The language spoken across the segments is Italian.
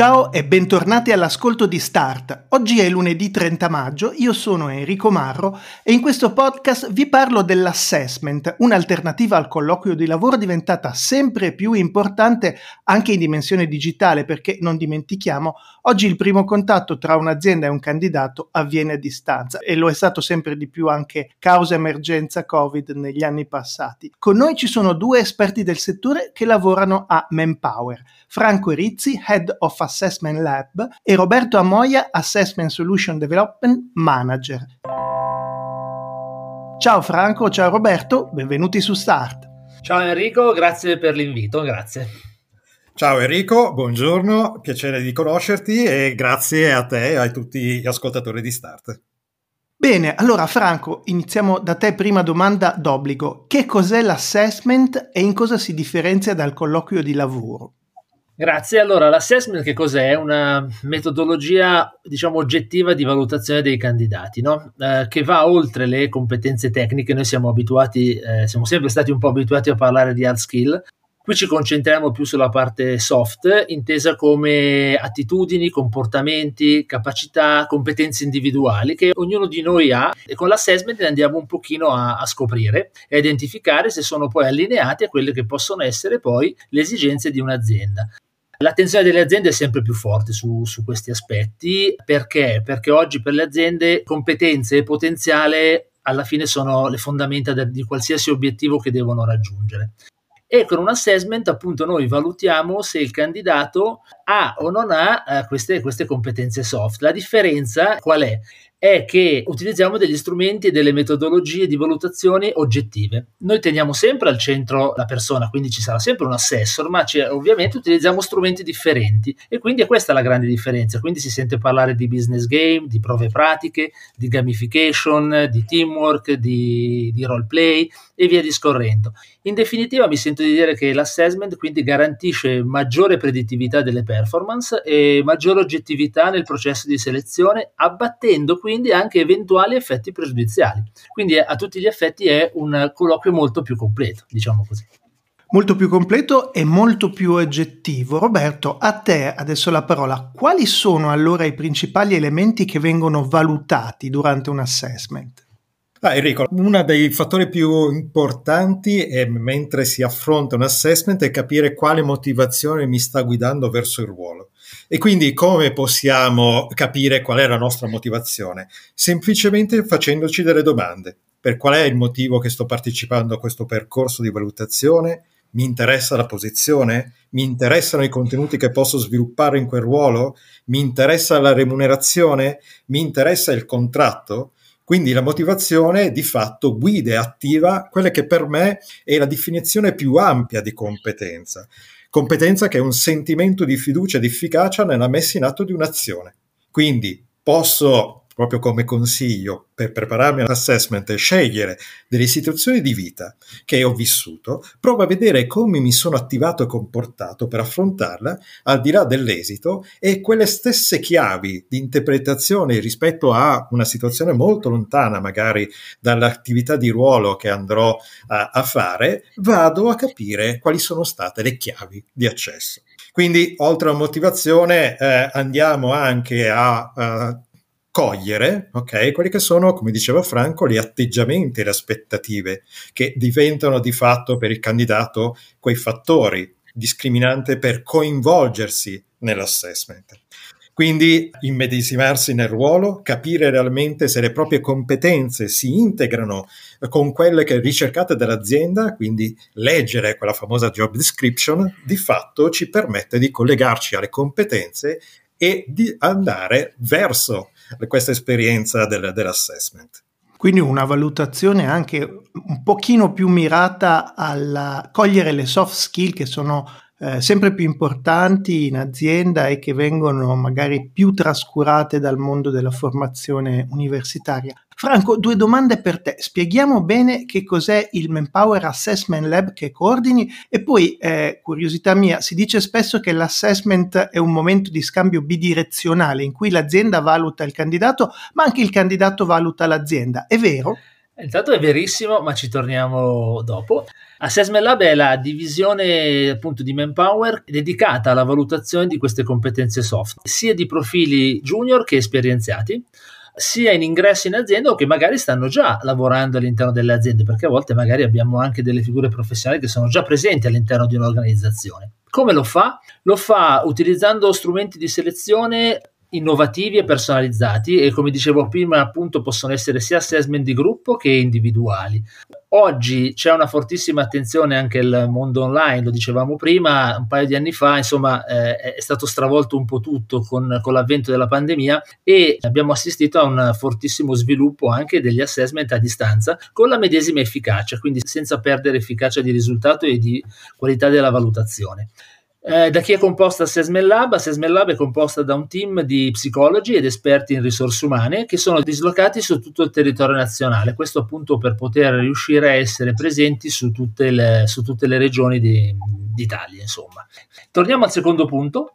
Ciao e bentornati all'ascolto di Start. Oggi è lunedì 30 maggio, io sono Enrico Marro e in questo podcast vi parlo dell'assessment, un'alternativa al colloquio di lavoro diventata sempre più importante anche in dimensione digitale perché non dimentichiamo, oggi il primo contatto tra un'azienda e un candidato avviene a distanza e lo è stato sempre di più anche causa emergenza Covid negli anni passati. Con noi ci sono due esperti del settore che lavorano a Manpower, Franco Erizzi, Head of Assessment Lab e Roberto Amoia, Assessment Solution Development Manager. Ciao Franco, ciao Roberto, benvenuti su Start. Ciao Enrico, grazie per l'invito, grazie. Ciao Enrico, buongiorno, piacere di conoscerti e grazie a te e a tutti gli ascoltatori di Start. Bene, allora Franco, iniziamo da te prima domanda d'obbligo. Che cos'è l'assessment e in cosa si differenzia dal colloquio di lavoro? Grazie. Allora, l'assessment che cos'è? È una metodologia, diciamo, oggettiva di valutazione dei candidati, no? eh, che va oltre le competenze tecniche. Noi siamo abituati, eh, siamo sempre stati un po' abituati a parlare di hard skill. Qui ci concentriamo più sulla parte soft, intesa come attitudini, comportamenti, capacità, competenze individuali che ognuno di noi ha e con l'assessment ne andiamo un pochino a, a scoprire e a identificare se sono poi allineati a quelle che possono essere poi le esigenze di un'azienda. L'attenzione delle aziende è sempre più forte su, su, questi aspetti perché? Perché oggi per le aziende competenze e potenziale alla fine sono le fondamenta de, di qualsiasi obiettivo che devono raggiungere. E con un assessment appunto noi valutiamo se il candidato ha o non ha eh, queste, queste competenze soft. La differenza qual è? È che utilizziamo degli strumenti e delle metodologie di valutazione oggettive. Noi teniamo sempre al centro la persona, quindi ci sarà sempre un assessor, ma ovviamente utilizziamo strumenti differenti e quindi è questa la grande differenza. Quindi si sente parlare di business game, di prove pratiche, di gamification, di teamwork, di, di role play e via discorrendo. In definitiva mi sento di dire che l'assessment quindi garantisce maggiore predittività delle performance e maggiore oggettività nel processo di selezione, abbattendo quindi anche eventuali effetti pregiudiziali. Quindi a tutti gli effetti è un colloquio molto più completo, diciamo così. Molto più completo e molto più oggettivo. Roberto, a te adesso la parola. Quali sono allora i principali elementi che vengono valutati durante un assessment? Ah, Enrico, uno dei fattori più importanti è, mentre si affronta un assessment è capire quale motivazione mi sta guidando verso il ruolo. E quindi come possiamo capire qual è la nostra motivazione? Semplicemente facendoci delle domande. Per qual è il motivo che sto partecipando a questo percorso di valutazione? Mi interessa la posizione? Mi interessano i contenuti che posso sviluppare in quel ruolo? Mi interessa la remunerazione? Mi interessa il contratto? Quindi la motivazione di fatto guida e attiva quella che per me è la definizione più ampia di competenza. Competenza che è un sentimento di fiducia e di efficacia nella messa in atto di un'azione. Quindi posso proprio come consiglio per prepararmi all'assessment e scegliere delle situazioni di vita che ho vissuto, provo a vedere come mi sono attivato e comportato per affrontarla al di là dell'esito e quelle stesse chiavi di interpretazione rispetto a una situazione molto lontana magari dall'attività di ruolo che andrò a, a fare, vado a capire quali sono state le chiavi di accesso. Quindi, oltre a motivazione, eh, andiamo anche a, a cogliere, ok, quelli che sono, come diceva Franco, gli atteggiamenti e le aspettative che diventano di fatto per il candidato quei fattori discriminanti per coinvolgersi nell'assessment. Quindi immedesimarsi nel ruolo, capire realmente se le proprie competenze si integrano con quelle che ricercate dall'azienda, quindi leggere quella famosa job description, di fatto ci permette di collegarci alle competenze e di andare verso questa esperienza del, dell'assessment. Quindi una valutazione anche un pochino più mirata a cogliere le soft skill che sono eh, sempre più importanti in azienda e che vengono magari più trascurate dal mondo della formazione universitaria. Franco, due domande per te. Spieghiamo bene che cos'è il Manpower Assessment Lab che coordini e poi, eh, curiosità mia, si dice spesso che l'assessment è un momento di scambio bidirezionale in cui l'azienda valuta il candidato, ma anche il candidato valuta l'azienda. È vero? Intanto è verissimo, ma ci torniamo dopo. Assessment Lab è la divisione appunto di Manpower dedicata alla valutazione di queste competenze soft, sia di profili junior che esperienziati, sia in ingresso in azienda o che magari stanno già lavorando all'interno delle aziende, perché a volte magari abbiamo anche delle figure professionali che sono già presenti all'interno di un'organizzazione. Come lo fa? Lo fa utilizzando strumenti di selezione innovativi e personalizzati e come dicevo prima appunto possono essere sia assessment di gruppo che individuali. Oggi c'è una fortissima attenzione anche al mondo online, lo dicevamo prima, un paio di anni fa insomma eh, è stato stravolto un po' tutto con, con, l'avvento della pandemia e abbiamo assistito a un fortissimo sviluppo anche degli assessment a distanza con la medesima efficacia, quindi senza perdere efficacia di risultato e di qualità della valutazione. Eh, da chi è composta Assessment Lab? Assessment Lab è composta da un team di psicologi ed esperti in risorse umane che sono dislocati su tutto il territorio nazionale, questo appunto per poter riuscire a essere presenti su tutte le, su tutte le regioni di, d'Italia. Insomma. Torniamo al secondo punto,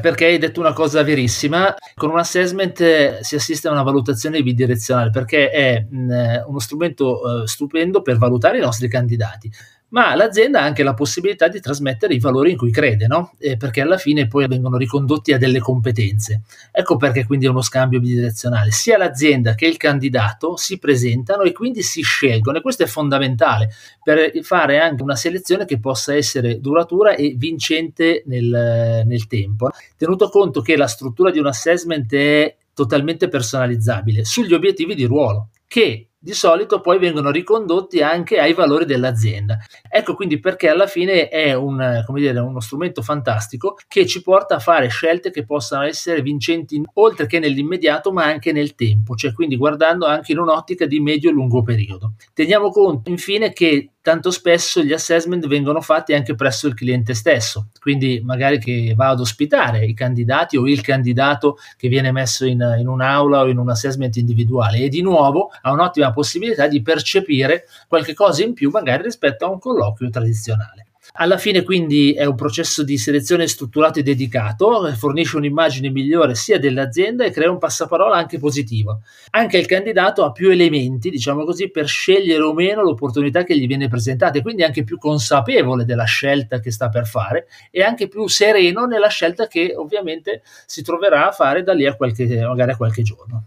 perché hai detto una cosa verissima, con un assessment eh, si assiste a una valutazione bidirezionale perché è mh, uno strumento uh, stupendo per valutare i nostri candidati ma l'azienda ha anche la possibilità di trasmettere i valori in cui crede, no? eh, perché alla fine poi vengono ricondotti a delle competenze. Ecco perché quindi è uno scambio bidirezionale. Sia l'azienda che il candidato si presentano e quindi si scelgono e questo è fondamentale per fare anche una selezione che possa essere duratura e vincente nel, nel tempo. Tenuto conto che la struttura di un assessment è totalmente personalizzabile sugli obiettivi di ruolo, che di solito poi vengono ricondotti anche ai valori dell'azienda. Ecco quindi perché alla fine è un, dire, uno strumento fantastico che ci porta a fare scelte che possano essere vincenti oltre che nell'immediato ma anche nel tempo, cioè quindi guardando anche in un'ottica di medio e lungo periodo. Teniamo conto infine che tanto spesso gli assessment vengono fatti anche presso il cliente stesso, quindi magari che va ad ospitare i candidati o il candidato che viene messo in, in un'aula o in un assessment individuale e di nuovo ha un'ottima possibilità di percepire qualche cosa in più magari rispetto a un colloquio tradizionale. Alla fine quindi è un processo di selezione strutturato e dedicato, fornisce un'immagine migliore sia dell'azienda e crea un passaparola anche positivo. Anche il candidato ha più elementi, diciamo così, per scegliere o meno l'opportunità che gli viene presentata e quindi anche più consapevole della scelta che sta per fare e anche più sereno nella scelta che ovviamente si troverà a fare da lì a qualche, magari a qualche giorno.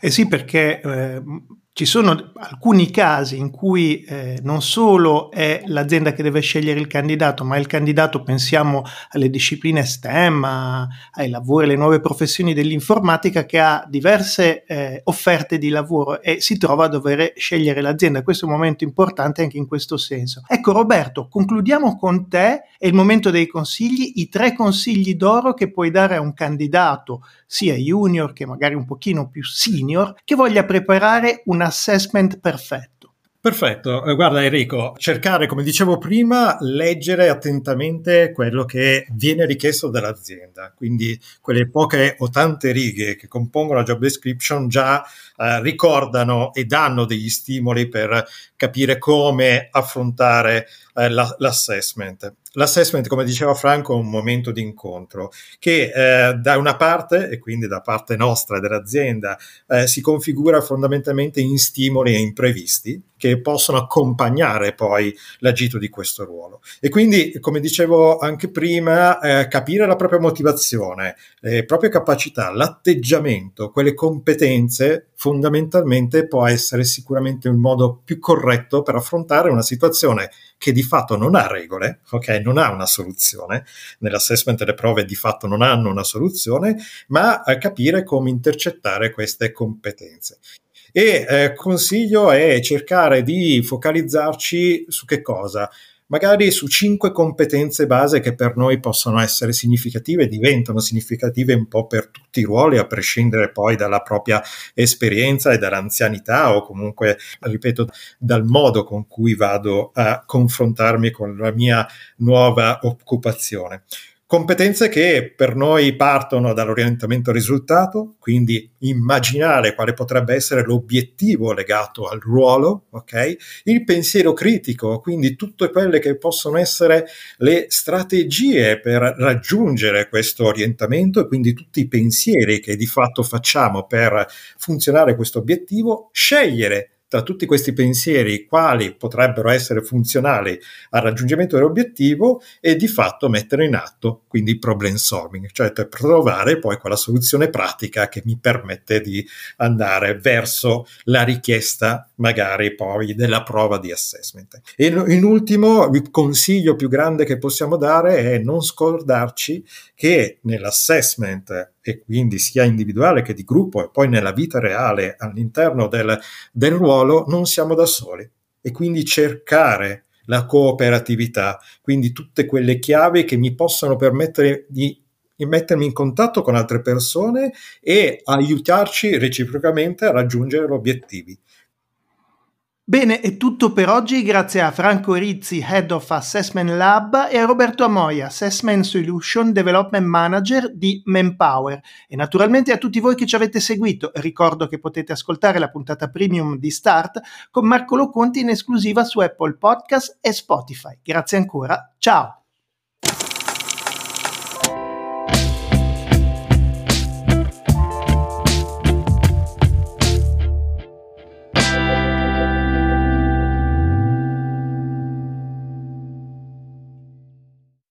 Eh sì, perché eh, ci sono alcuni casi in cui eh, non solo è l'azienda che deve scegliere il candidato, ma il candidato, pensiamo alle discipline STEM, a, ai lavori, alle nuove professioni dell'informatica, che ha diverse eh, offerte di lavoro e si trova a dover scegliere l'azienda. Questo è un momento importante anche in questo senso. Ecco Roberto, concludiamo con te, è il momento dei consigli, i tre consigli d'oro che puoi dare a un candidato, sia junior che magari un pochino più senior, che voglia preparare una assessment perfetto. Perfetto, eh, guarda Enrico, cercare, come dicevo prima, leggere attentamente quello che viene richiesto dall'azienda, quindi quelle poche o tante righe che compongono la job description già eh, ricordano e danno degli stimoli per capire come affrontare eh, la, l'assessment. L'assessment, come diceva Franco, è un momento di incontro che eh, da una parte, e quindi da parte nostra dell'azienda, eh, si configura fondamentalmente in stimoli e imprevisti che possono accompagnare poi l'agito di questo ruolo. E quindi, come dicevo anche prima, eh, capire la propria motivazione, le proprie capacità, l'atteggiamento, quelle competenze, fondamentalmente può essere sicuramente un modo più corretto per affrontare una situazione che di fatto non ha regole, ok? Non ha una soluzione. Nell'assessment le prove di fatto non hanno una soluzione, ma a capire come intercettare queste competenze. E eh, consiglio è cercare di focalizzarci su che cosa? Magari su cinque competenze base che per noi possono essere significative, diventano significative un po' per tutti i ruoli, a prescindere poi dalla propria esperienza e dall'anzianità o comunque, ripeto, dal modo con cui vado a confrontarmi con la mia nuova occupazione. Competenze che per noi partono dall'orientamento risultato, quindi immaginare quale potrebbe essere l'obiettivo legato al ruolo, ok? Il pensiero critico, quindi tutte quelle che possono essere le strategie per raggiungere questo orientamento e quindi tutti i pensieri che di fatto facciamo per funzionare questo obiettivo, scegliere tra tutti questi pensieri quali potrebbero essere funzionali al raggiungimento dell'obiettivo e di fatto mettere in atto quindi problem solving, cioè per trovare poi quella soluzione pratica che mi permette di andare verso la richiesta magari poi della prova di assessment. E in ultimo, il consiglio più grande che possiamo dare è non scordarci che nell'assessment e quindi sia individuale che di gruppo e poi nella vita reale all'interno del, del ruolo non siamo da soli e quindi cercare la cooperatività, quindi tutte quelle chiavi che mi possono permettere di mettermi in contatto con altre persone e aiutarci reciprocamente a raggiungere gli obiettivi. Bene, è tutto per oggi grazie a Franco Rizzi, Head of Assessment Lab e a Roberto Amoia, Assessment Solution Development Manager di Manpower e naturalmente a tutti voi che ci avete seguito. Ricordo che potete ascoltare la puntata premium di Start con Marco Loconti in esclusiva su Apple Podcast e Spotify. Grazie ancora, ciao!